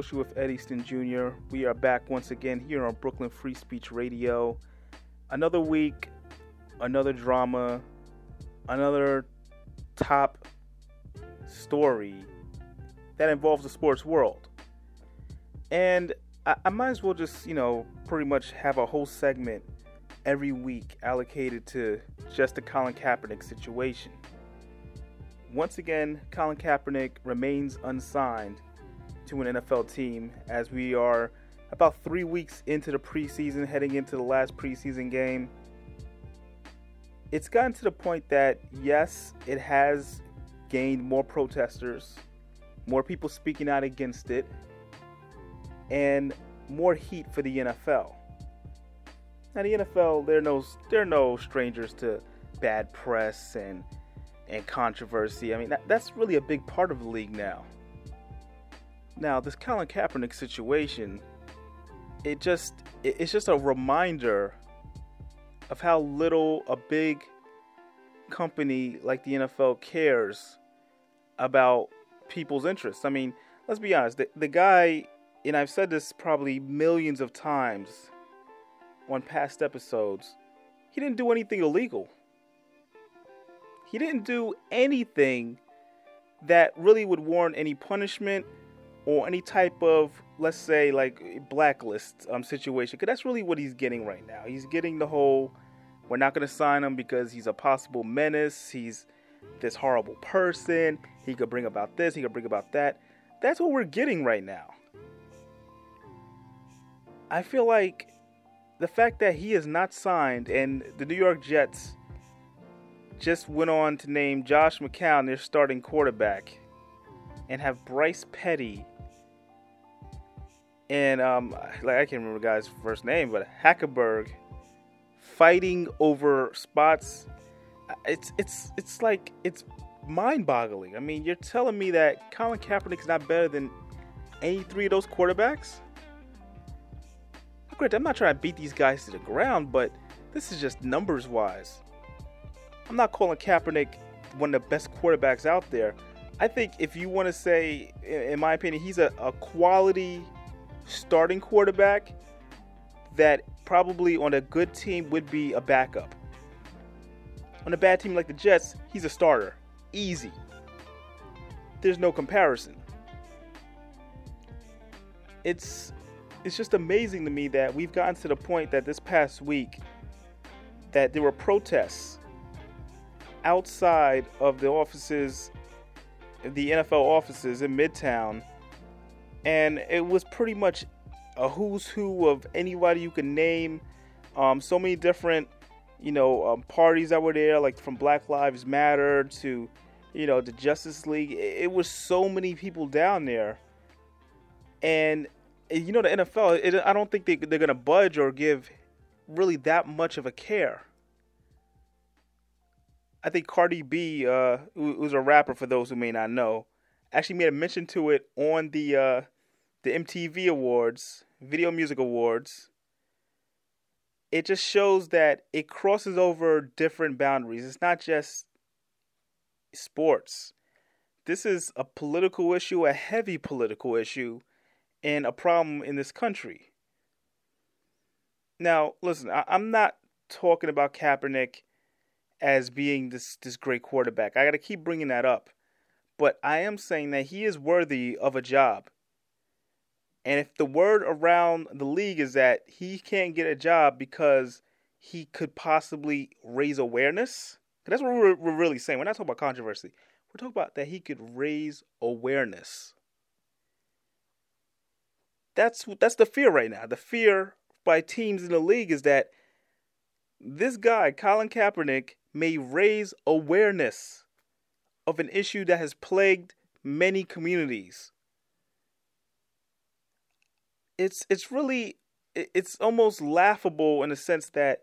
Social with Ed Easton Jr. We are back once again here on Brooklyn Free Speech Radio. Another week, another drama, another top story that involves the sports world. And I, I might as well just, you know, pretty much have a whole segment every week allocated to just the Colin Kaepernick situation. Once again, Colin Kaepernick remains unsigned to an NFL team as we are about three weeks into the preseason, heading into the last preseason game. It's gotten to the point that, yes, it has gained more protesters, more people speaking out against it, and more heat for the NFL. Now, the NFL, they're no, they're no strangers to bad press and and controversy. I mean, that, that's really a big part of the league now. Now, this Colin Kaepernick situation, it just it's just a reminder of how little a big company like the NFL cares about people's interests. I mean, let's be honest, the, the guy, and I've said this probably millions of times on past episodes, he didn't do anything illegal. He didn't do anything that really would warrant any punishment or any type of, let's say, like blacklist um, situation. Because that's really what he's getting right now. He's getting the whole, we're not going to sign him because he's a possible menace. He's this horrible person. He could bring about this. He could bring about that. That's what we're getting right now. I feel like the fact that he is not signed and the New York Jets just went on to name Josh McCown their starting quarterback and have Bryce Petty and um, like I can't remember the guy's first name, but Hackenberg fighting over spots. It's it's it's like it's mind-boggling. I mean, you're telling me that Colin Kaepernick is not better than any three of those quarterbacks? Great, I'm not trying to beat these guys to the ground, but this is just numbers wise. I'm not calling Kaepernick one of the best quarterbacks out there. I think if you want to say, in my opinion, he's a, a quality starting quarterback that probably on a good team would be a backup. On a bad team like the Jets, he's a starter. Easy. There's no comparison. It's it's just amazing to me that we've gotten to the point that this past week that there were protests outside of the offices the NFL offices in Midtown and it was pretty much a who's who of anybody you can name. Um, so many different, you know, um, parties that were there, like from Black Lives Matter to, you know, the Justice League. It, it was so many people down there, and you know, the NFL. It, I don't think they, they're gonna budge or give really that much of a care. I think Cardi B, uh, who's a rapper for those who may not know, actually made a mention to it on the uh, the MTV Awards, Video Music Awards. It just shows that it crosses over different boundaries. It's not just sports. This is a political issue, a heavy political issue, and a problem in this country. Now, listen, I- am not talking about Kaepernick as being this this great quarterback. I got to keep bringing that up but I am saying that he is worthy of a job. And if the word around the league is that he can't get a job because he could possibly raise awareness, that's what we're, we're really saying. We're not talking about controversy. We're talking about that he could raise awareness. That's that's the fear right now. The fear by teams in the league is that this guy, Colin Kaepernick, may raise awareness of an issue that has plagued many communities. It's it's really it's almost laughable in the sense that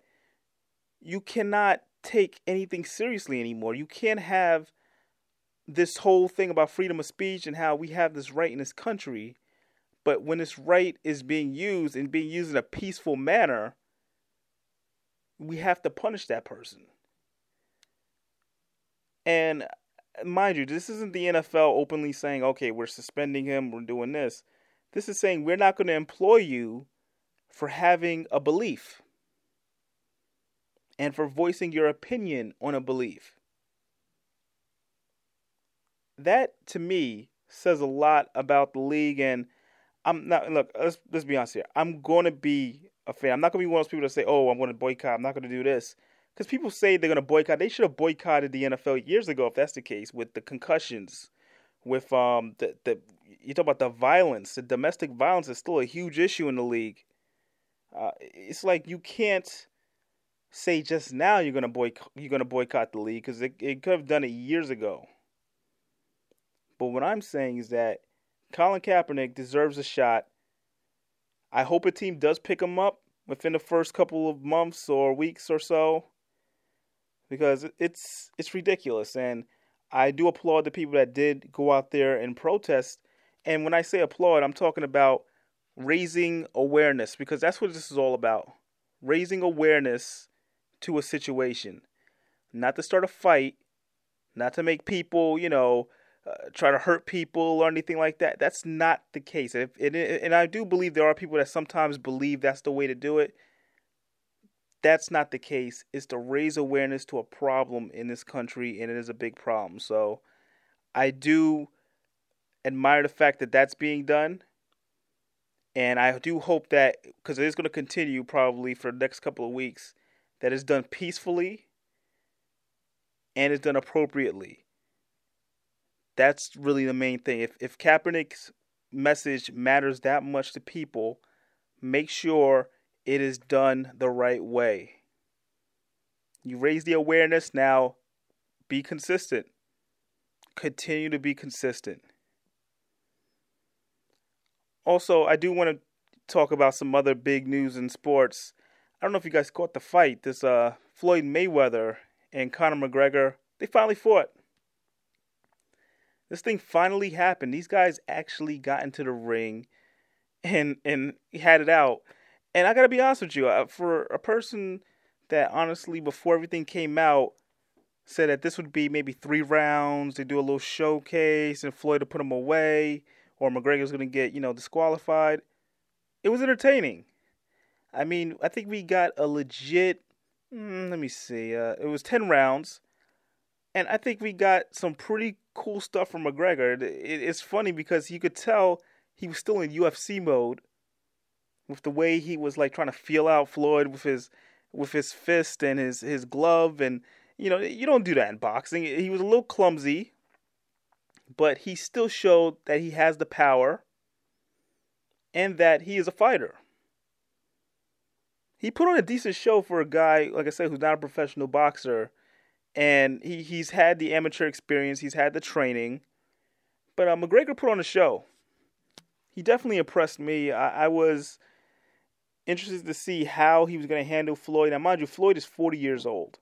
you cannot take anything seriously anymore. You can't have this whole thing about freedom of speech and how we have this right in this country, but when this right is being used and being used in a peaceful manner, we have to punish that person. And mind you, this isn't the NFL openly saying, okay, we're suspending him, we're doing this. This is saying we're not going to employ you for having a belief and for voicing your opinion on a belief. That to me says a lot about the league and I'm not look, let's let's be honest here. I'm gonna be a fan. I'm not gonna be one of those people that say, Oh, I'm gonna boycott, I'm not gonna do this. Because people say they're gonna boycott. They should have boycotted the NFL years ago if that's the case, with the concussions, with um the the you talk about the violence, the domestic violence is still a huge issue in the league. Uh, it's like you can't say just now you're gonna boycott you're gonna boycott the league because it, it could have done it years ago. But what I'm saying is that Colin Kaepernick deserves a shot. I hope a team does pick him up within the first couple of months or weeks or so because it's it's ridiculous and I do applaud the people that did go out there and protest and when I say applaud I'm talking about raising awareness because that's what this is all about raising awareness to a situation not to start a fight not to make people you know uh, try to hurt people or anything like that. That's not the case. If, and, and I do believe there are people that sometimes believe that's the way to do it. That's not the case. It's to raise awareness to a problem in this country, and it is a big problem. So I do admire the fact that that's being done. And I do hope that, because it is going to continue probably for the next couple of weeks, that it's done peacefully and it's done appropriately that's really the main thing. If if Kaepernick's message matters that much to people, make sure it is done the right way. You raise the awareness now, be consistent. Continue to be consistent. Also, I do want to talk about some other big news in sports. I don't know if you guys caught the fight. This uh, Floyd Mayweather and Conor McGregor, they finally fought. This thing finally happened. These guys actually got into the ring and and had it out. And I gotta be honest with you, uh, for a person that honestly, before everything came out, said that this would be maybe three rounds. They do a little showcase, and Floyd to put him away, or McGregor's gonna get you know disqualified. It was entertaining. I mean, I think we got a legit. Mm, let me see. Uh, it was ten rounds, and I think we got some pretty cool stuff from McGregor. It, it's funny because you could tell he was still in UFC mode with the way he was like trying to feel out Floyd with his with his fist and his his glove and you know you don't do that in boxing. He was a little clumsy, but he still showed that he has the power and that he is a fighter. He put on a decent show for a guy, like I said, who's not a professional boxer and he he's had the amateur experience, he's had the training, but uh, McGregor put on a show. He definitely impressed me. I, I was interested to see how he was going to handle Floyd. Now, mind you, Floyd is 40 years old.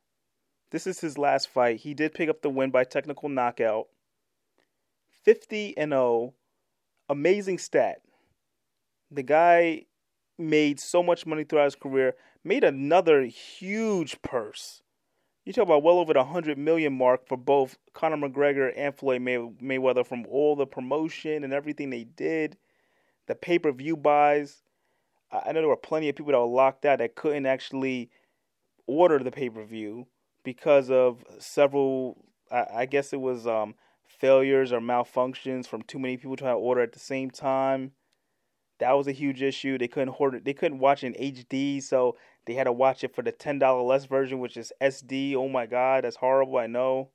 This is his last fight. He did pick up the win by technical knockout. 50 and 0. Amazing stat. The guy made so much money throughout his career, made another huge purse you talk about well over the hundred million mark for both Conor McGregor and Floyd May- Mayweather from all the promotion and everything they did, the pay per view buys. I know there were plenty of people that were locked out that couldn't actually order the pay per view because of several. I, I guess it was um, failures or malfunctions from too many people trying to order at the same time. That was a huge issue. They couldn't order. They couldn't watch in HD, so they had to watch it for the ten dollar less version, which is SD. Oh my god, that's horrible. I know.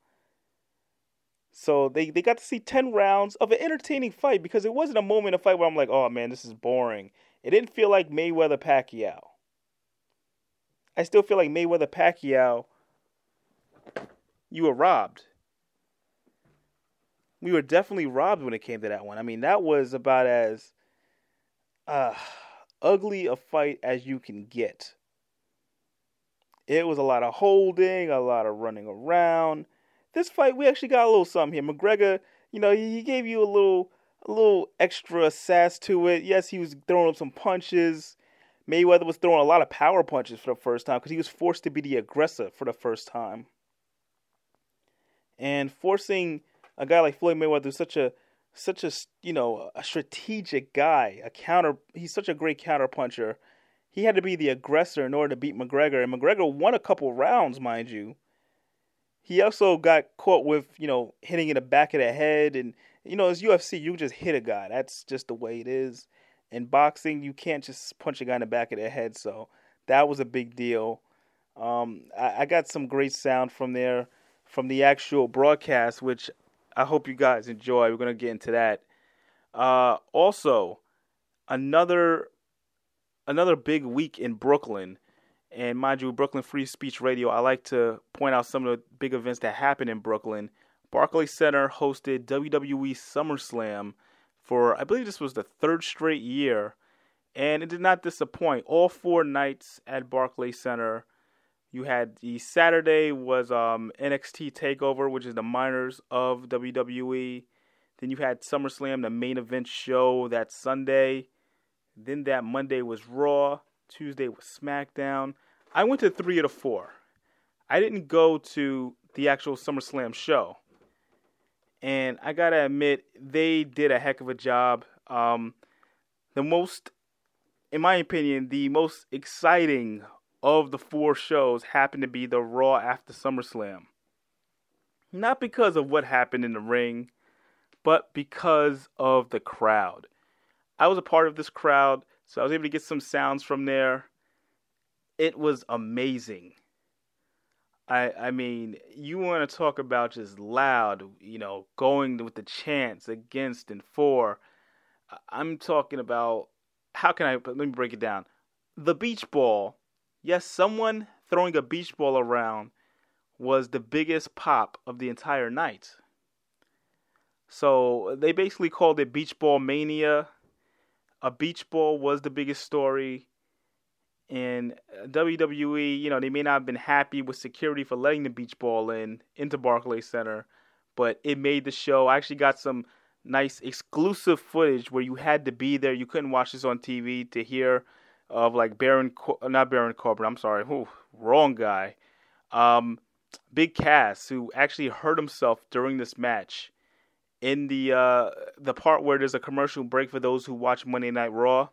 So they, they got to see ten rounds of an entertaining fight because it wasn't a moment of fight where I'm like, oh man, this is boring. It didn't feel like Mayweather Pacquiao. I still feel like Mayweather Pacquiao. You were robbed. We were definitely robbed when it came to that one. I mean, that was about as uh, ugly a fight as you can get. It was a lot of holding, a lot of running around. This fight, we actually got a little something here. McGregor, you know, he gave you a little, a little extra sass to it. Yes, he was throwing up some punches. Mayweather was throwing a lot of power punches for the first time because he was forced to be the aggressor for the first time. And forcing a guy like Floyd Mayweather who's such a such a you know a strategic guy, a counter. He's such a great counter puncher. He had to be the aggressor in order to beat McGregor, and McGregor won a couple rounds, mind you. He also got caught with you know hitting in the back of the head, and you know as UFC, you just hit a guy. That's just the way it is. In boxing, you can't just punch a guy in the back of the head. So that was a big deal. Um, I, I got some great sound from there, from the actual broadcast, which I hope you guys enjoy. We're gonna get into that. Uh, also, another another big week in Brooklyn, and mind you, Brooklyn Free Speech Radio. I like to point out some of the big events that happened in Brooklyn. Barclays Center hosted WWE SummerSlam for I believe this was the third straight year, and it did not disappoint. All four nights at Barclays Center you had the Saturday was um, NXT Takeover, which is the minors of WWE. Then you had SummerSlam, the main event show that Sunday. Then that Monday was Raw. Tuesday was SmackDown. I went to three of the four. I didn't go to the actual SummerSlam show. And I gotta admit, they did a heck of a job. Um, the most, in my opinion, the most exciting of the four shows happened to be the Raw after SummerSlam. Not because of what happened in the ring, but because of the crowd. I was a part of this crowd, so I was able to get some sounds from there. It was amazing. I I mean, you want to talk about just loud, you know, going with the chants against and for. I'm talking about how can I let me break it down. The beach ball Yes, someone throwing a beach ball around was the biggest pop of the entire night. So they basically called it Beach Ball Mania. A beach ball was the biggest story. And WWE, you know, they may not have been happy with security for letting the beach ball in into Barclays Center, but it made the show. I actually got some nice exclusive footage where you had to be there. You couldn't watch this on TV to hear of like Baron, not Baron Corbin. I'm sorry, Ooh, wrong guy. Um, Big Cass, who actually hurt himself during this match, in the uh, the part where there's a commercial break for those who watch Monday Night Raw.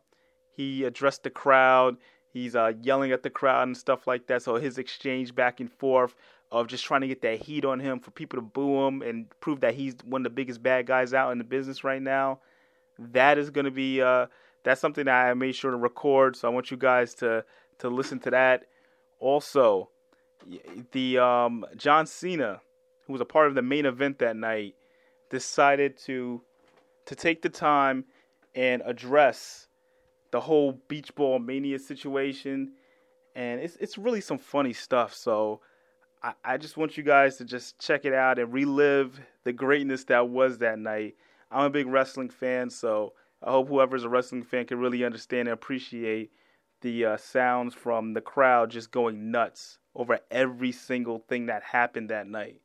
He addressed the crowd. He's uh, yelling at the crowd and stuff like that. So his exchange back and forth of just trying to get that heat on him for people to boo him and prove that he's one of the biggest bad guys out in the business right now. That is going to be uh, that's something that I made sure to record. So I want you guys to to listen to that. Also, the um, John Cena, who was a part of the main event that night, decided to to take the time and address the whole beach ball mania situation, and it's it's really some funny stuff. So. I, I just want you guys to just check it out and relive the greatness that was that night. I'm a big wrestling fan, so I hope whoever's a wrestling fan can really understand and appreciate the uh, sounds from the crowd just going nuts over every single thing that happened that night.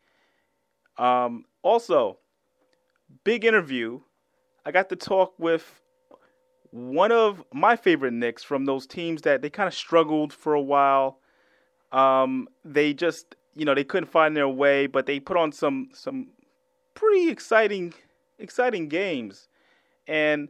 Um, also, big interview. I got to talk with one of my favorite Knicks from those teams that they kind of struggled for a while. Um, they just, you know, they couldn't find their way, but they put on some some pretty exciting exciting games. And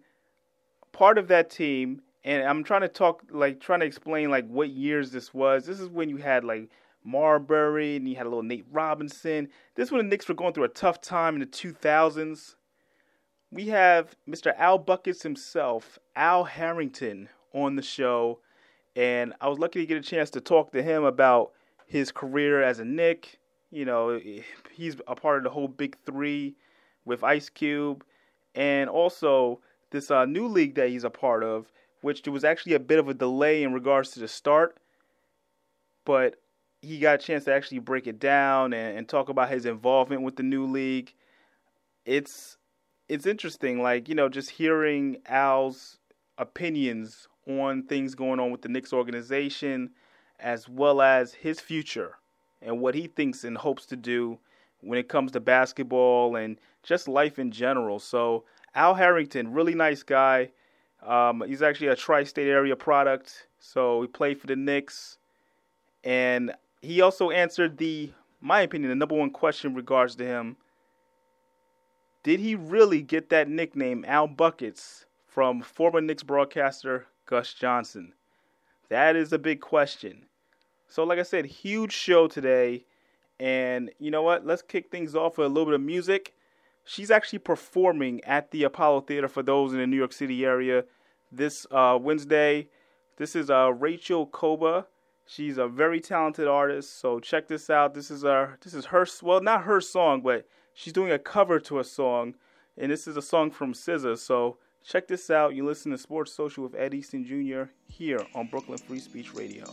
part of that team, and I'm trying to talk like trying to explain like what years this was. This is when you had like Marbury and you had a little Nate Robinson. This is when the Knicks were going through a tough time in the 2000s. We have Mr. Al Buckets himself, Al Harrington, on the show, and I was lucky to get a chance to talk to him about his career as a Knick. You know, he's a part of the whole Big Three with Ice Cube, and also this uh, new league that he's a part of, which there was actually a bit of a delay in regards to the start, but he got a chance to actually break it down and, and talk about his involvement with the new league. It's it's interesting, like you know, just hearing Al's opinions on things going on with the Knicks organization, as well as his future and what he thinks and hopes to do when it comes to basketball and just life in general. So Al Harrington, really nice guy. Um, he's actually a tri-state area product, so he played for the Knicks, and he also answered the, my opinion, the number one question in regards to him. Did he really get that nickname, Al Buckets, from former Knicks broadcaster Gus Johnson? That is a big question. So, like I said, huge show today. And you know what? Let's kick things off with a little bit of music. She's actually performing at the Apollo Theater for those in the New York City area this uh, Wednesday. This is uh, Rachel Koba. She's a very talented artist. So check this out. This is our this is her well not her song, but she's doing a cover to a song, and this is a song from SZA. So check this out. You listen to Sports Social with Ed Easton Jr. here on Brooklyn Free Speech Radio.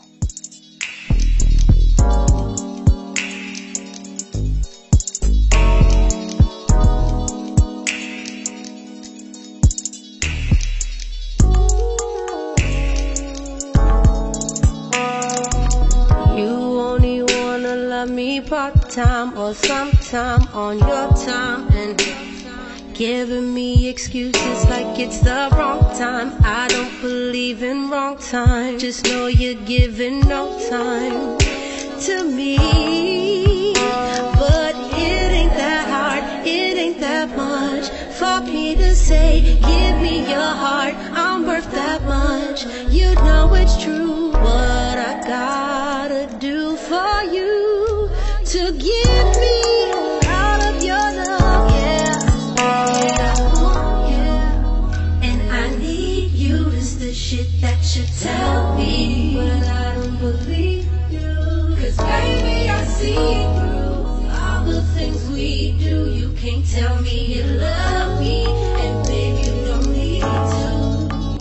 You only wanna love me part time or sometime on your time and giving me excuses like it's the wrong time. I don't believe in wrong time. Just know you're giving no time to me. But it ain't that hard, it ain't that much for me to say, give me your heart. I'm worth that much. You know it's true. What I gotta shit that you tell me, but I don't believe you. Cause baby, I see through all the things we do. You can't tell me you love me, and baby, you don't need to.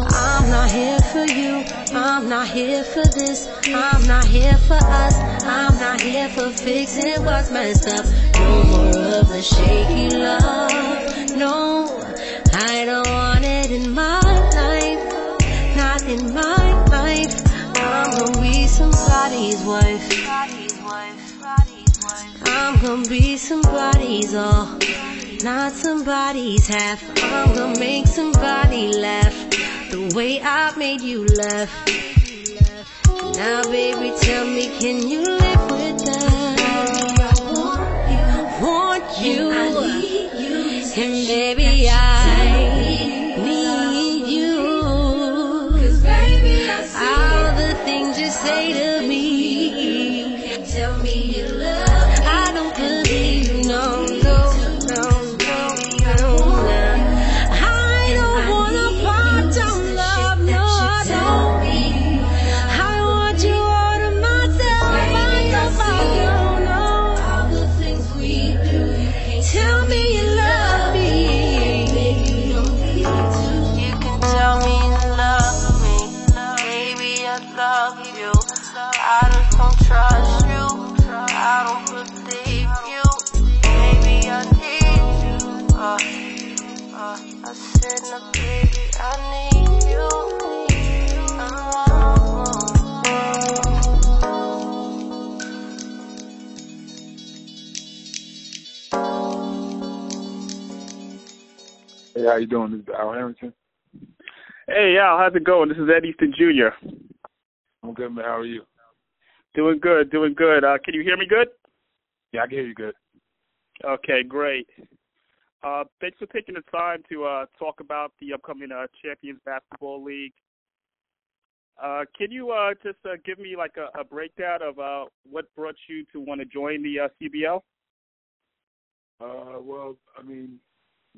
I'm not here for you, I'm not here for this, I'm not here for us. I'm not here for fixing what's messed up. No more of the shaky love. Somebody's wife. I'm gonna be somebody's all. Not somebody's half. I'm gonna make somebody laugh. The way I made you laugh. Now, baby, tell me, can you live with that? I want you, and baby, I how you doing? This is Al Harrington. Hey, Al, how's it going? This is Ed Easton Jr. I'm good, man. How are you? Doing good, doing good. Uh, can you hear me good? Yeah, I can hear you good. Okay, great. Uh, thanks for taking the time to uh, talk about the upcoming uh, Champions Basketball League. Uh, can you uh, just uh, give me like a, a breakdown of uh, what brought you to want to join the uh, CBL? Uh, well, I mean,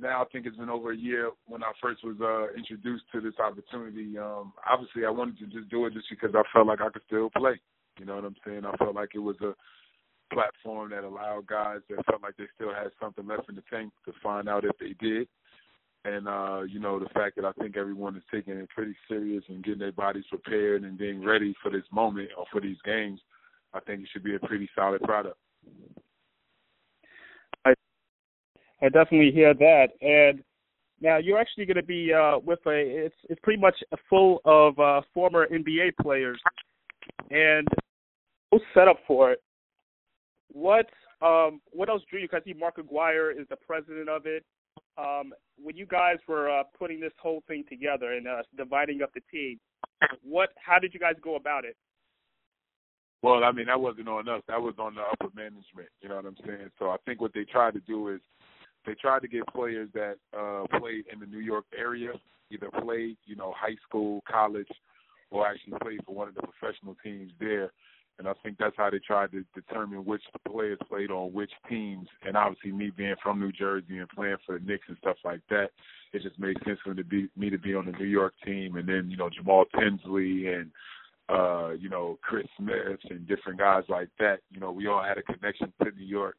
now I think it's been over a year when I first was uh, introduced to this opportunity. Um, obviously, I wanted to just do it just because I felt like I could still play. You know what I'm saying? I felt like it was a platform that allowed guys that felt like they still had something left in the tank to find out if they did. And uh, you know, the fact that I think everyone is taking it pretty serious and getting their bodies prepared and being ready for this moment or for these games, I think it should be a pretty solid product. I definitely hear that. And now you're actually going to be uh, with a it's it's pretty much full of uh, former NBA players, and who's set up for it. What um what else drew you? Because I see Mark Aguirre is the president of it. Um, when you guys were uh, putting this whole thing together and uh, dividing up the team, what how did you guys go about it? Well, I mean, that wasn't on us. That was on the upper management. You know what I'm saying? So I think what they tried to do is they tried to get players that uh played in the New York area, either played, you know, high school, college, or actually played for one of the professional teams there. And I think that's how they tried to determine which players played on which teams. And obviously, me being from New Jersey and playing for the Knicks and stuff like that, it just made sense for me to be me to be on the New York team. And then you know Jamal Tinsley and uh, you know Chris Smith and different guys like that. You know, we all had a connection to New York.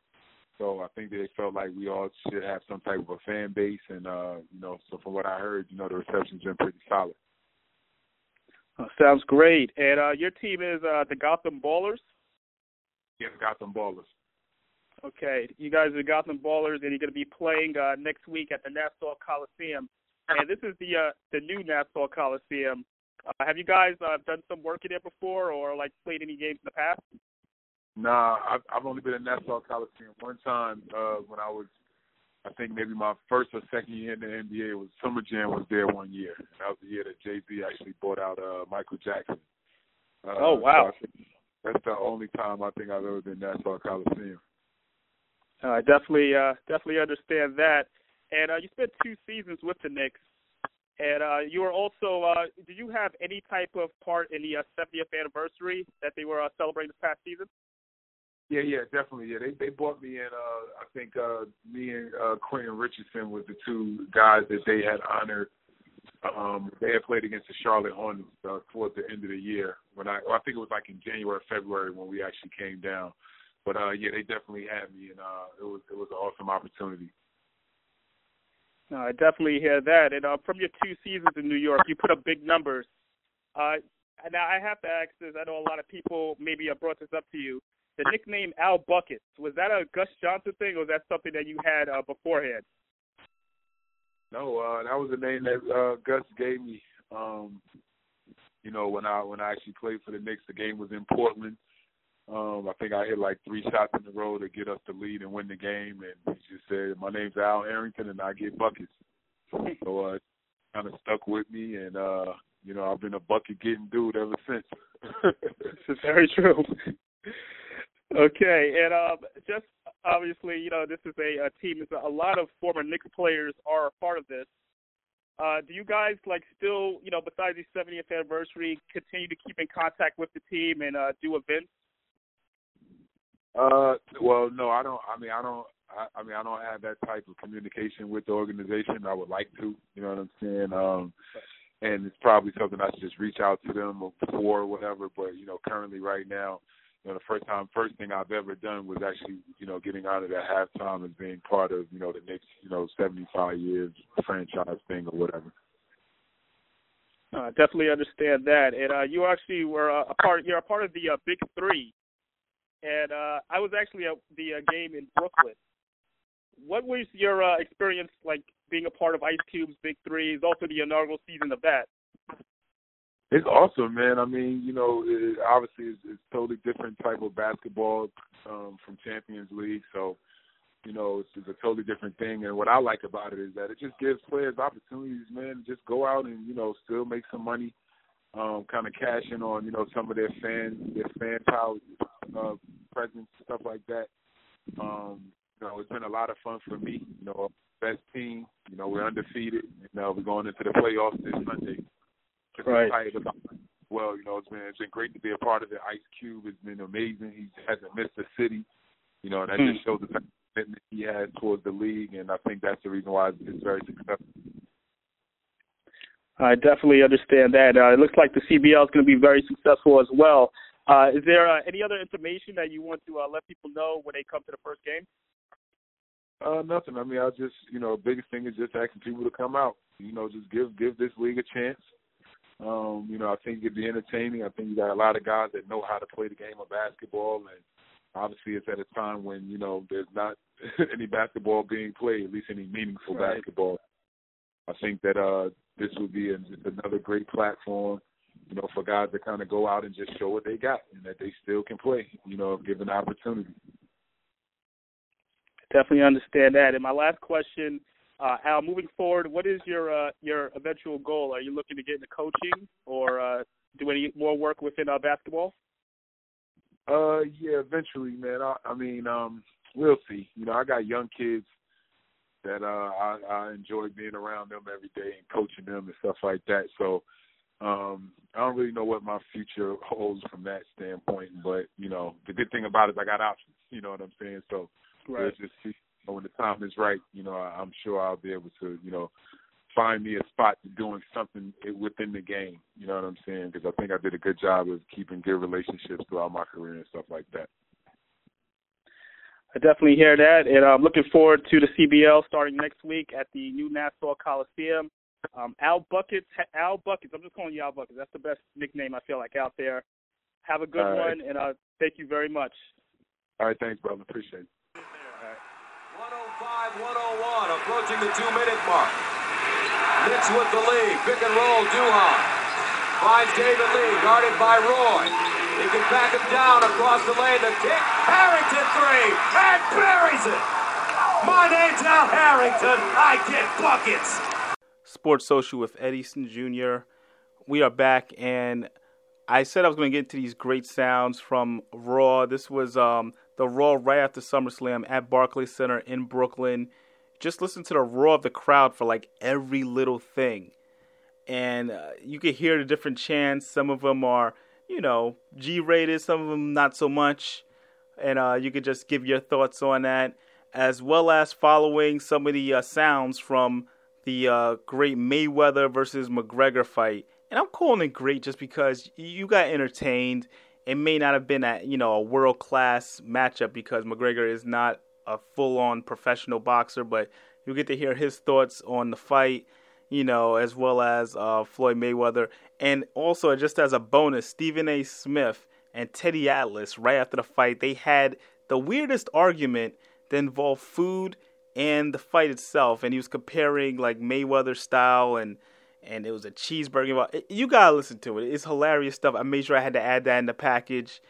So I think they felt like we all should have some type of a fan base, and uh, you know, so from what I heard, you know, the reception's been pretty solid. Uh, sounds great. And uh, your team is uh, the Gotham Ballers. Yeah, the Gotham Ballers. Okay, you guys are the Gotham Ballers, and you're going to be playing uh, next week at the Nassau Coliseum. And this is the uh, the new Nassau Coliseum. Uh, have you guys uh, done some work in it before, or like played any games in the past? Nah, I've, I've only been in Nassau Coliseum one time uh, when I was, I think maybe my first or second year in the NBA. Was Summer Jam was there one year. That was the year that Jay Z actually bought out uh, Michael Jackson. Uh, oh wow! So that's the only time I think I've ever been Nassau Coliseum. Uh, I definitely, uh, definitely understand that. And uh, you spent two seasons with the Knicks, and uh, you were also. Uh, did you have any type of part in the uh, 70th anniversary that they were uh, celebrating this past season? Yeah, yeah, definitely. Yeah, they they brought me in. Uh, I think uh, me and uh, Quentin Richardson was the two guys that they had honored. Um, they had played against the Charlotte Hornets uh, towards the end of the year when I, well, I think it was like in January, February when we actually came down. But uh, yeah, they definitely had me, and uh, it was it was an awesome opportunity. No, I definitely hear that. And uh, from your two seasons in New York, you put up big numbers. Uh, now I have to ask this. I know a lot of people maybe have brought this up to you the nickname Al Buckets. Was that a Gus Johnson thing, or was that something that you had uh, beforehand? No, uh, that was the name that uh, Gus gave me. Um, you know, when I when I actually played for the Knicks, the game was in Portland. Um, I think I hit like three shots in a row to get us the lead and win the game. And he just said, "My name's Al Arrington, and I get buckets." so uh, kind of stuck with me, and uh, you know, I've been a bucket getting dude ever since. this is very true. Okay, and um, just obviously, you know, this is a, a team. It's a, a lot of former Knicks players are a part of this. Uh, do you guys like still, you know, besides the 70th anniversary, continue to keep in contact with the team and uh, do events? Uh, well, no, I don't. I mean, I don't. I, I mean, I don't have that type of communication with the organization. I would like to. You know what I'm saying? Um, and it's probably something I should just reach out to them before or whatever. But you know, currently, right now, you know, the first time, first thing I've ever done was actually, you know, getting out of that halftime and being part of, you know, the next, you know, 75 years franchise thing or whatever. Uh, definitely understand that, and uh, you actually were a part. You're a part of the uh, Big Three, and uh, I was actually at the uh, game in Brooklyn. What was your uh, experience like being a part of Ice Cube's Big Three? Is also the inaugural season of that. It's awesome, man. I mean, you know, it, obviously it's, it's totally different type of basketball um, from Champions League. So, you know, it's, it's a totally different thing. And what I like about it is that it just gives players opportunities, man. Just go out and you know still make some money, um, kind of cash in on you know some of their fan their fan power uh, presence stuff like that. Um, you know, it's been a lot of fun for me. You know, best team. You know, we're undefeated. You know, we're going into the playoffs this Sunday right. excited about it. Well, you know, it's been it's been great to be a part of it. Ice Cube has been amazing. He hasn't missed a city. You know, and that mm. just shows the commitment he has towards the league, and I think that's the reason why it's very successful. I definitely understand that. Uh, it looks like the CBL is going to be very successful as well. Uh, is there uh, any other information that you want to uh, let people know when they come to the first game? Uh, nothing. I mean, I just, you know, biggest thing is just asking people to come out. You know, just give give this league a chance. Um, you know, I think it'd be entertaining. I think you got a lot of guys that know how to play the game of basketball, and obviously it's at a time when you know there's not any basketball being played, at least any meaningful right. basketball. I think that uh, this would be a, another great platform, you know, for guys to kind of go out and just show what they got and that they still can play, you know, if given the opportunity. Definitely understand that. And my last question uh, Al, moving forward, what is your uh, your eventual goal? Are you looking to get into coaching or uh, do any more work within uh, basketball? Uh, yeah, eventually, man. I, I mean, um, we'll see. You know, I got young kids that uh, I, I enjoy being around them every day and coaching them and stuff like that. So um, I don't really know what my future holds from that standpoint, but you know, the good thing about it is I got options. You know what I'm saying? So right. just see when the time is right. You know, I, I'm sure I'll be able to, you know, find me a spot to doing something within the game. You know what I'm saying? Because I think I did a good job of keeping good relationships throughout my career and stuff like that. I definitely hear that, and I'm looking forward to the CBL starting next week at the new Nassau Coliseum. Um, Al Buckets, Al Buckets. I'm just calling you Al Buckets. That's the best nickname I feel like out there. Have a good right. one, and uh, thank you very much. All right, thanks, brother. Appreciate it. All right. 105, 101, approaching the two-minute mark. Knicks with the lead. Pick and roll, Duhon. Finds David Lee, guarded by Roy. He can back him down across the lane. The kick. Harrington three. And buries it. My name's Al Harrington. I get buckets. Sports Social with Ed Easton Jr. We are back, and I said I was going to get into these great sounds from Raw. This was um, the Raw right after SummerSlam at Barclays Center in Brooklyn. Just listen to the roar of the crowd for like every little thing. And uh, you can hear the different chants. Some of them are you know, G rated, some of them not so much. And uh, you could just give your thoughts on that, as well as following some of the uh, sounds from the uh, great Mayweather versus McGregor fight. And I'm calling it great just because you got entertained. It may not have been a you know a world class matchup because McGregor is not a full on professional boxer, but you get to hear his thoughts on the fight you know, as well as uh, Floyd Mayweather. And also, just as a bonus, Stephen A. Smith and Teddy Atlas, right after the fight, they had the weirdest argument that involved food and the fight itself. And he was comparing like Mayweather style and and it was a cheeseburger. You gotta listen to it. It's hilarious stuff. I made sure I had to add that in the package.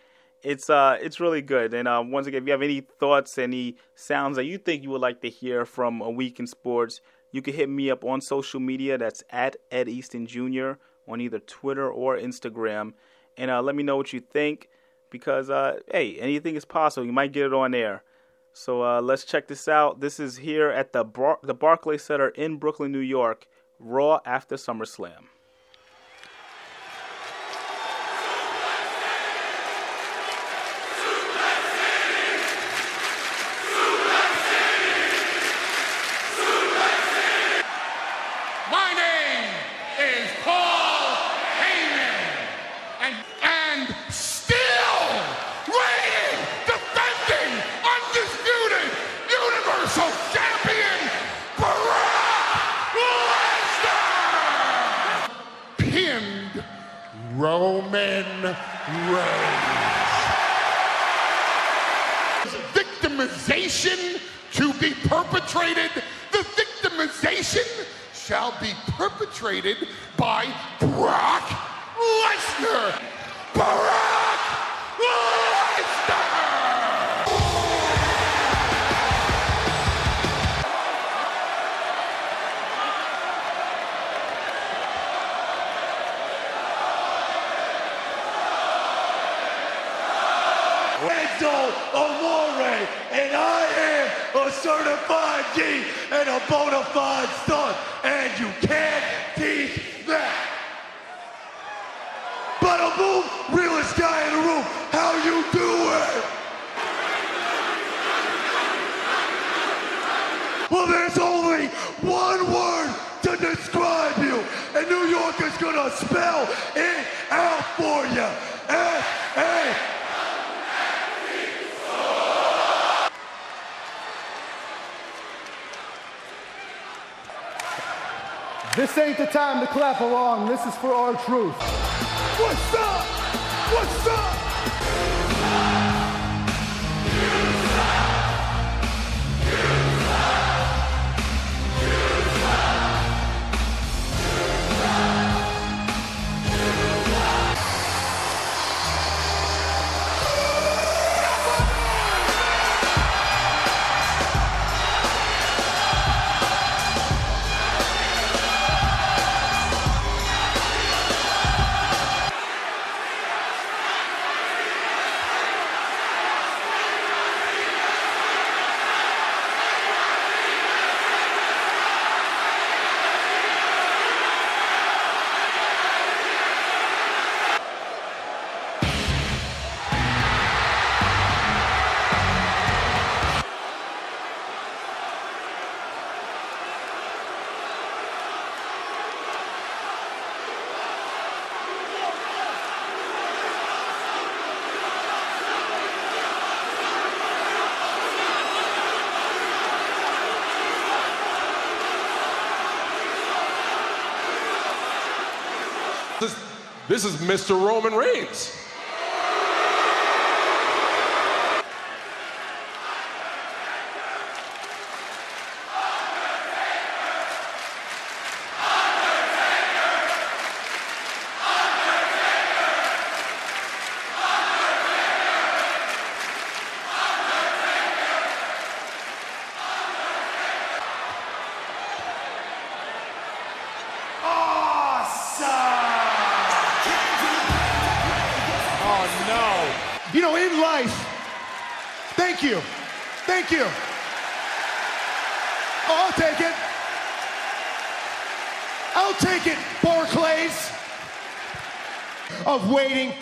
It's uh, it's really good. And uh, once again, if you have any thoughts, any sounds that you think you would like to hear from a week in sports, you can hit me up on social media. That's at Ed Easton Jr. on either Twitter or Instagram. And uh, let me know what you think because, uh, hey, anything is possible. You might get it on air. So uh, let's check this out. This is here at the, Bar- the Barclay Center in Brooklyn, New York, Raw after SummerSlam. This ain't the time to clap along. This is for our truth. What's up? What's up? This is Mr. Roman Reigns.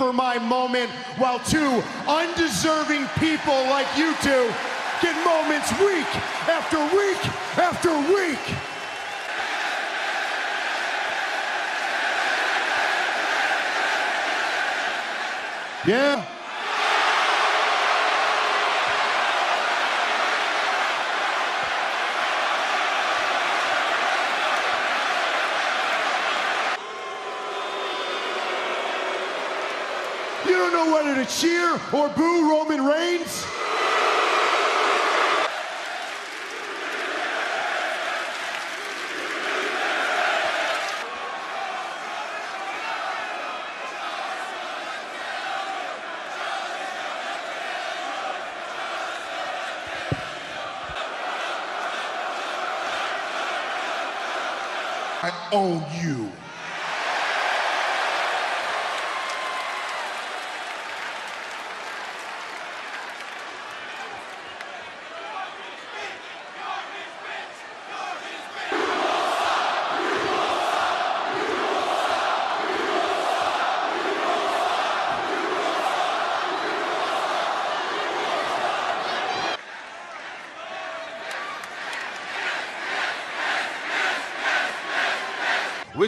for my moment while two undeserving people like you two get moments week after week after week. Yeah. to cheer or boo Roman Reigns? I own you.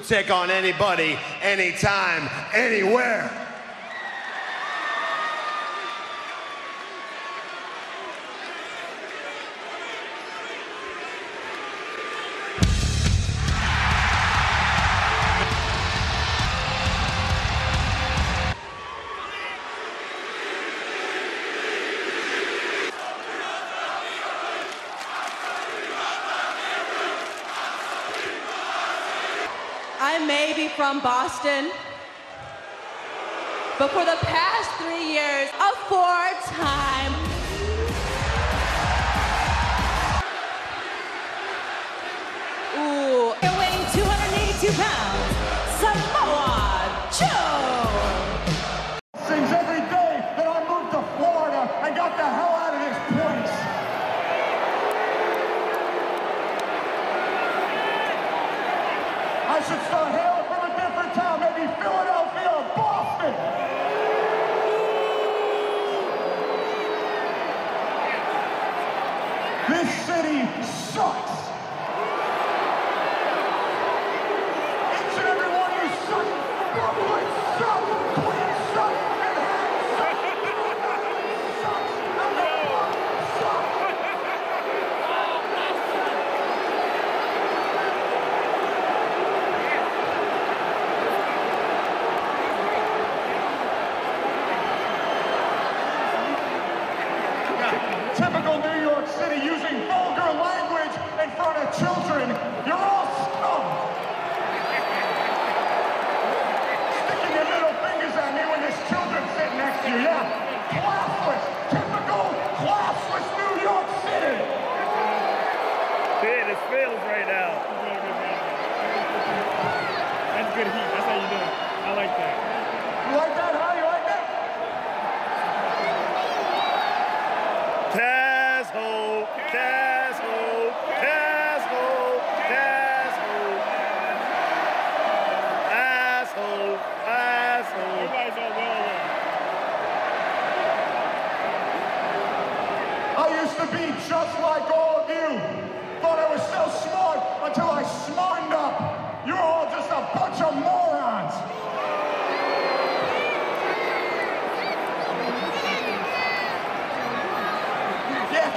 take on anybody, anytime, anywhere. from Boston. But for the past three years, a four-time Ooh. You're weighing 282 pounds. This city sucks.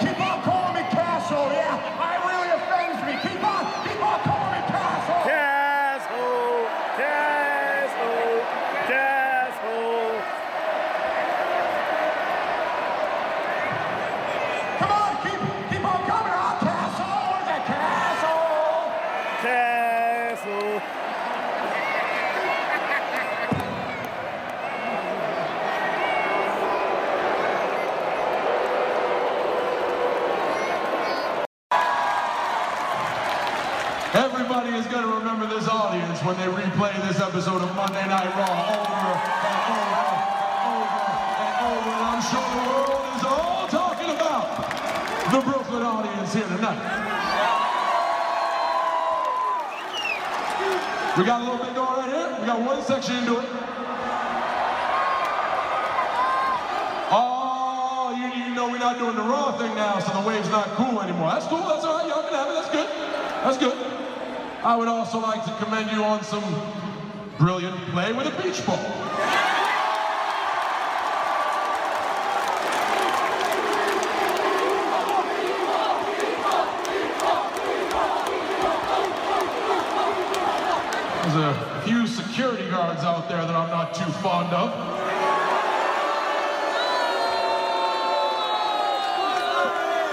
Keep on. We got a little bit going right here. We got one section into it. Oh, you, you know we're not doing the Raw thing now, so the wave's not cool anymore. That's cool. That's all right. Y'all can have it. That's good. That's good. I would also like to commend you on some brilliant play with a beach ball. There's a few out there that I'm not too fond of.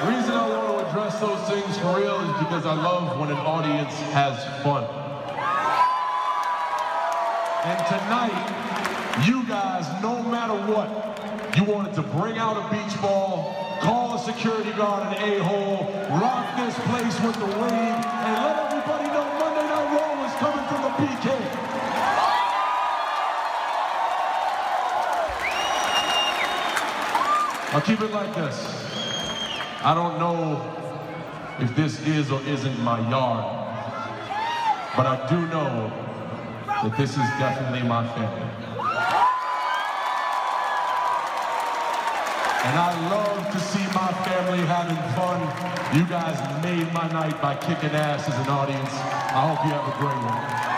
The reason I want to address those things for real is because I love when an audience has fun. And tonight, you guys, no matter what, you wanted to bring out a beach ball, call a security guard an a-hole, rock this place with the wave, and let I'll keep it like this. I don't know if this is or isn't my yard, but I do know that this is definitely my family. And I love to see my family having fun. You guys made my night by kicking ass as an audience. I hope you have a great one.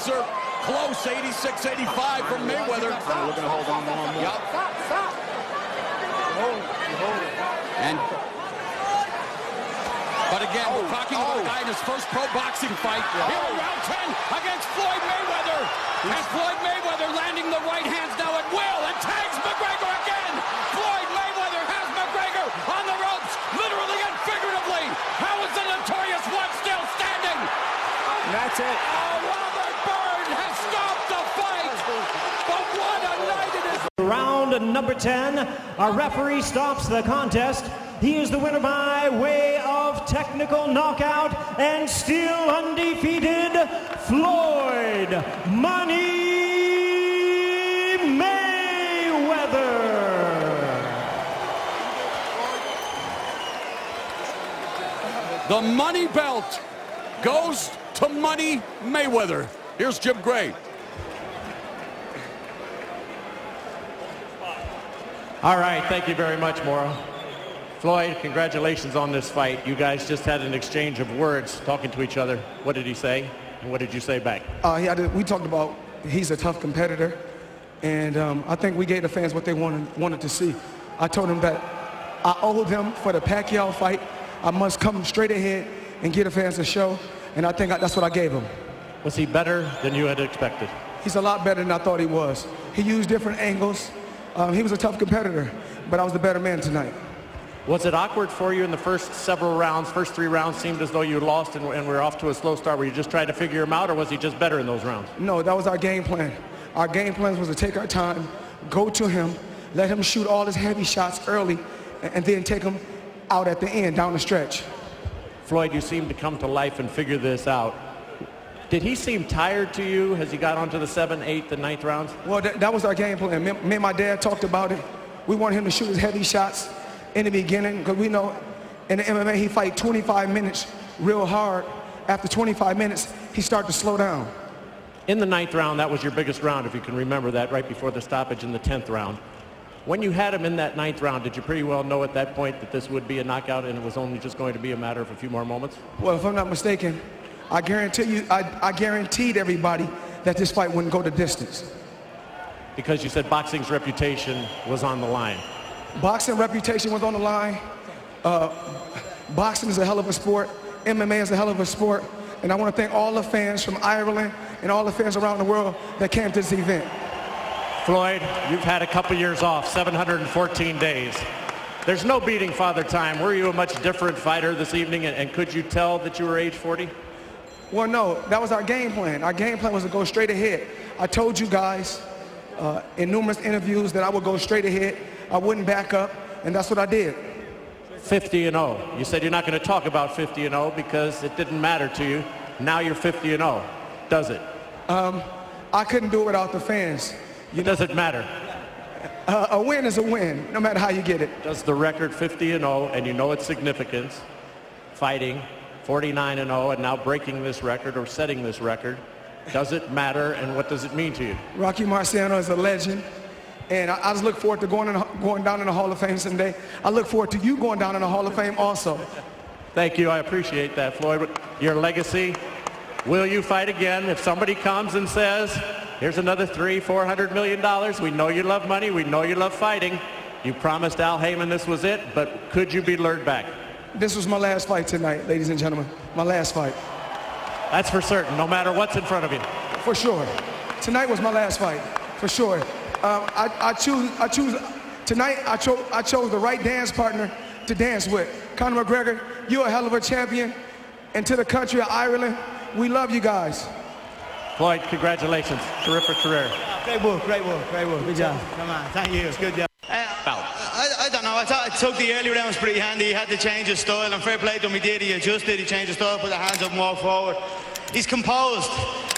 It razor close, 86-85 from Mayweather. We're gonna hold on more and more. Yup. And but again, we're talking about a guy in his first pro boxing fight. Here in round 10 against Floyd Mayweather. And Floyd Mayweather landing the right hands now at will and tags McGregor again. Floyd Mayweather has McGregor on the ropes, literally and figuratively. How is the notorious one still standing? That's it. Oh, Robert Byrd has stopped the fight. But what a night it is. Round number 10, our referee stops the contest. He is the winner by way of technical knockout and still undefeated, Floyd Money Mayweather. The money belt goes to Money Mayweather. Here's Jim Gray. All right, thank you very much, Mauro. Floyd, congratulations on this fight. You guys just had an exchange of words talking to each other. What did he say? And what did you say back? Uh, had we talked about he's a tough competitor, and um, I think we gave the fans what they wanted, wanted to see. I told them that I owe them for the Pacquiao fight. I must come straight ahead and give the fans a show, and I think I, that's what I gave him. Was he better than you had expected? He's a lot better than I thought he was. He used different angles. Um, he was a tough competitor, but I was the better man tonight. Was it awkward for you in the first several rounds? First three rounds seemed as though you lost and, and were off to a slow start. Were you just trying to figure him out, or was he just better in those rounds? No, that was our game plan. Our game plan was to take our time, go to him, let him shoot all his heavy shots early, and, and then take him out at the end, down the stretch. Floyd, you seem to come to life and figure this out. Did he seem tired to you as he got onto the seventh, eighth, and ninth rounds? Well, that, that was our game plan. Me, me and my dad talked about it. We wanted him to shoot his heavy shots in the beginning because we know in the MMA he fight 25 minutes real hard. After 25 minutes, he started to slow down. In the ninth round, that was your biggest round, if you can remember that, right before the stoppage in the 10th round. When you had him in that ninth round, did you pretty well know at that point that this would be a knockout and it was only just going to be a matter of a few more moments? Well, if I'm not mistaken, I guarantee you, I, I guaranteed everybody that this fight wouldn't go the distance. Because you said boxing's reputation was on the line. Boxing reputation was on the line. Uh, boxing is a hell of a sport. MMA is a hell of a sport. And I want to thank all the fans from Ireland and all the fans around the world that came to this event. Floyd, you've had a couple years off, 714 days. There's no beating Father Time. Were you a much different fighter this evening, and, and could you tell that you were age 40? Well, no, that was our game plan. Our game plan was to go straight ahead. I told you guys uh, in numerous interviews that I would go straight ahead. I wouldn't back up, and that's what I did. 50 and 0. You said you're not going to talk about 50 and 0 because it didn't matter to you. Now you're 50 and 0. Does it? Um, I couldn't do it without the fans. You it matter? Uh, a win is a win, no matter how you get it. Does the record 50 and 0, and you know its significance, fighting 49 and 0, and now breaking this record or setting this record, does it matter, and what does it mean to you? Rocky Marciano is a legend. And I, I just look forward to going, in, going down in the Hall of Fame someday. I look forward to you going down in the Hall of Fame also. Thank you. I appreciate that, Floyd. Your legacy, will you fight again? If somebody comes and says, here's another three, four hundred million dollars, we know you love money, we know you love fighting. You promised Al Haymon this was it, but could you be lured back? This was my last fight tonight, ladies and gentlemen. My last fight. That's for certain, no matter what's in front of you. For sure. Tonight was my last fight, for sure. Um, I, I, choose, I choose, tonight I, cho- I chose the right dance partner to dance with. Conor McGregor, you're a hell of a champion. And to the country of Ireland, we love you guys. Floyd, congratulations. Terrific career. Great work, great work, great work. Good job. Come on, thank you. It's good job. Uh, I, I don't know. I thought I took the early rounds pretty handy. He had to change his style, and fair play to him. He did. He adjusted. He changed his style, put the hands up, walked forward. He's composed.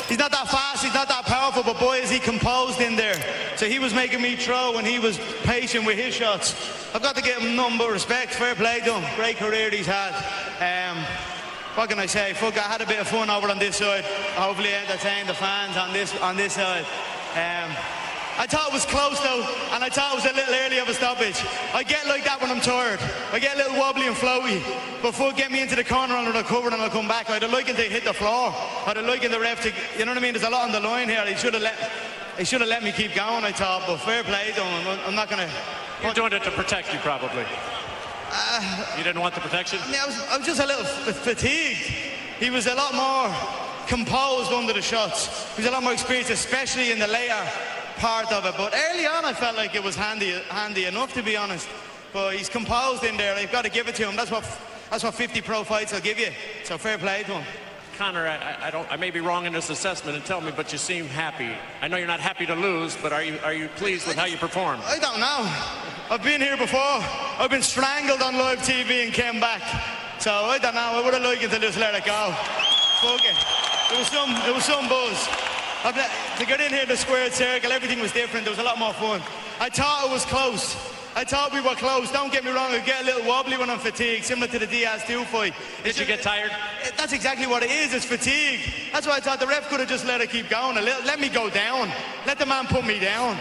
He's not that fast, he's not that powerful, but boy is he composed in there. So he was making me throw and he was patient with his shots. I've got to give him number respect. Fair play to him. Great career he's had. Um, what can I say? Fuck, I had a bit of fun over on this side. Hopefully entertained the fans on this on this side. Um, I thought it was close though, and I thought it was a little early of a stoppage. I get like that when I'm tired. I get a little wobbly and floaty. But fuck, get me into the corner and I'll cover and I'll come back. I'd have liked to hit the floor. I'd have liked the ref to, you know what I mean? There's a lot on the line here. He should have let, he should have let me keep going. I thought, but fair play him. I'm, I'm not gonna. You're doing it to protect you, probably. Uh, you didn't want the protection. I, I, was, I was just a little f- fatigued. He was a lot more composed under the shots. He was a lot more experienced, especially in the later part of it. But early on, I felt like it was handy, handy enough to be honest. But he's composed in there. You've got to give it to him. That's what, that's what 50 pro fights will give you. So fair play to him. Conor, I, I, don't. I may be wrong in this assessment, and tell me, but you seem happy. I know you're not happy to lose, but are you are you pleased with how you performed? I don't know. I've been here before. I've been strangled on live TV and came back. So I don't know. I would have liked to just let it go. Fuck it. It was some. It was some buzz. To get in here, the squared circle, everything was different. There was a lot more fun. I thought it was close. I thought we were close. Don't get me wrong, I get a little wobbly when I'm fatigued, similar to the Diaz 2 fight. Did you get tired? That's exactly what it is, it's fatigue. That's why I thought the ref could have just let it keep going. A little, let me go down. Let the man put me down.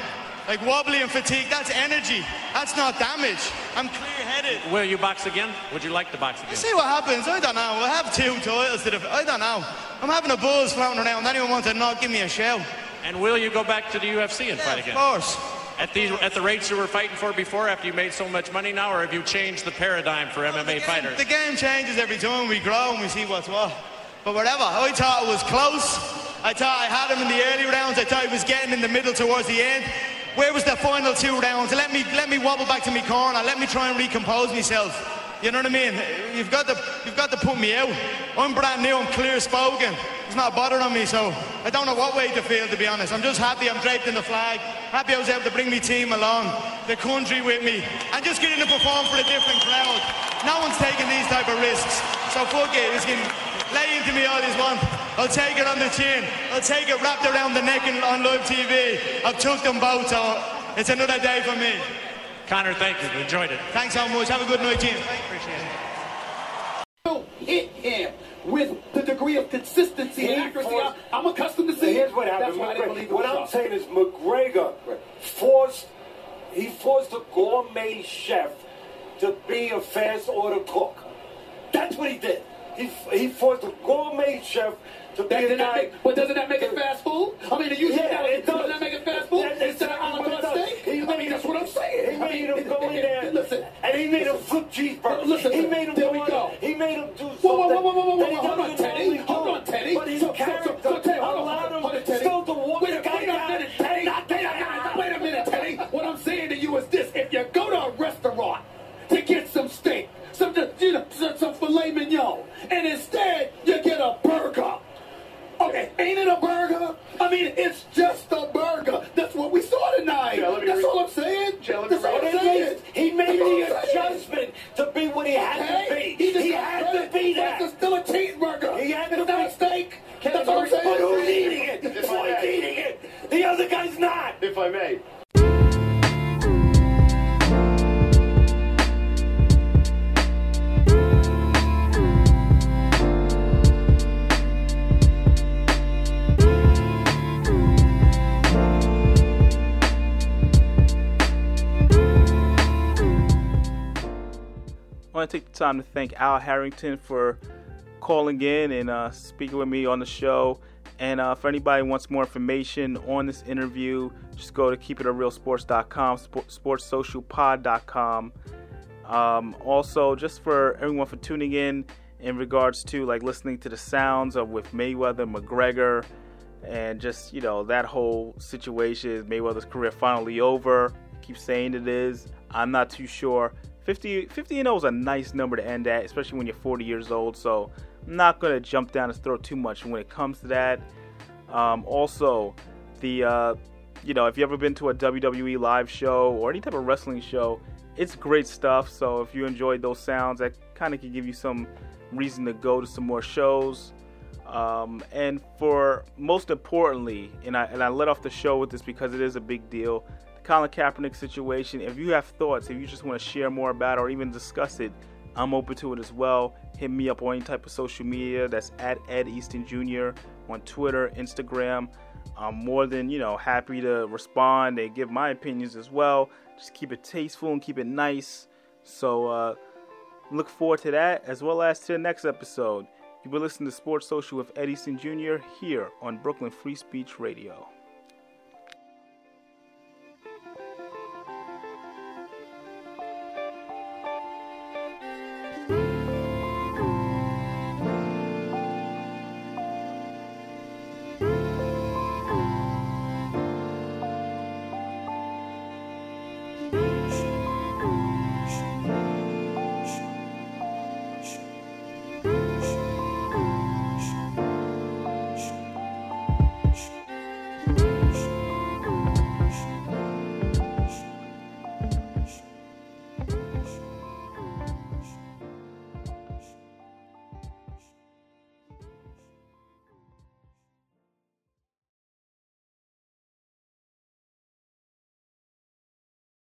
Like wobbly and fatigue, that's energy. That's not damage. I'm clear-headed. Will you box again? Would you like to box again? See what happens. I don't know. We'll have two titles to the. I don't know. I'm having a buzz floating around. Anyone wants to knock, give me a shout. And will you go back to the UFC and yeah, fight again? Of course. At these at the rates you were fighting for before, after you made so much money now, or have you changed the paradigm for MMA the game, fighters? The game changes every time we grow and we see what's what. But whatever. I thought it was close. I thought I had him in the early rounds. I thought he was getting in the middle towards the end. Where was the final two rounds? Let me let me wobble back to my corner. Let me try and recompose myself. You know what I mean? You've got to you've got to put me out. I'm brand new. I'm clear spoken. It's not bothering me, so I don't know what way to feel. To be honest, I'm just happy I'm draped in the flag. Happy I was able to bring my team along, the country with me, and just getting to perform for a different crowd. No one's taking these type of risks, so fuck it. It's getting lay into me all this want. I'll take it on the chin. I'll take it wrapped around the neck and on live TV. I've took them both, so it's another day for me. Conor, thank you. Enjoyed it. Thanks so much. Have a good night, team. Appreciate it. hit him with the degree of consistency and accuracy forced- I- I'm accustomed to seeing. Here's what happened. That's why I didn't McGregor- believe it what I'm saying is McGregor forced he forced a gourmet chef to be a fast order cook. That's what he did. He he forced a gourmet chef to That, that but doesn't that make it fast food? I mean, you hear Yeah, that? it does. Doesn't that make it fast food? That- Instead of a what la carte steak? He I mean, that's what I'm saying. He I made mean, him go in there, Listen, and he made him flip cheeseburgers. Listen, he made him there go we go. He made him do something. Whoa, whoa, whoa, whoa, whoa, whoa, that time to thank Al Harrington for calling in and uh, speaking with me on the show. And uh, for anybody wants more information on this interview, just go to keepingitrealsports.com, sport, sportssocialpod.com. Um, also, just for everyone for tuning in in regards to like listening to the sounds of with Mayweather, McGregor, and just you know that whole situation. Mayweather's career finally over? Keep saying it is. I'm not too sure. 50, 50 and 0 is a nice number to end at, especially when you're 40 years old. So I'm not gonna jump down his throat too much when it comes to that. Um, also, the uh, you know if you've ever been to a WWE live show or any type of wrestling show, it's great stuff. So if you enjoyed those sounds, that kind of can give you some reason to go to some more shows. Um, and for most importantly, and I and I let off the show with this because it is a big deal. Colin Kaepernick situation. If you have thoughts, if you just want to share more about it or even discuss it, I'm open to it as well. Hit me up on any type of social media. That's at Ed Easton Jr. on Twitter, Instagram. I'm more than you know happy to respond and give my opinions as well. Just keep it tasteful and keep it nice. So uh, look forward to that as well as to the next episode. You've been listening to Sports Social with Ed Easton Jr. here on Brooklyn Free Speech Radio.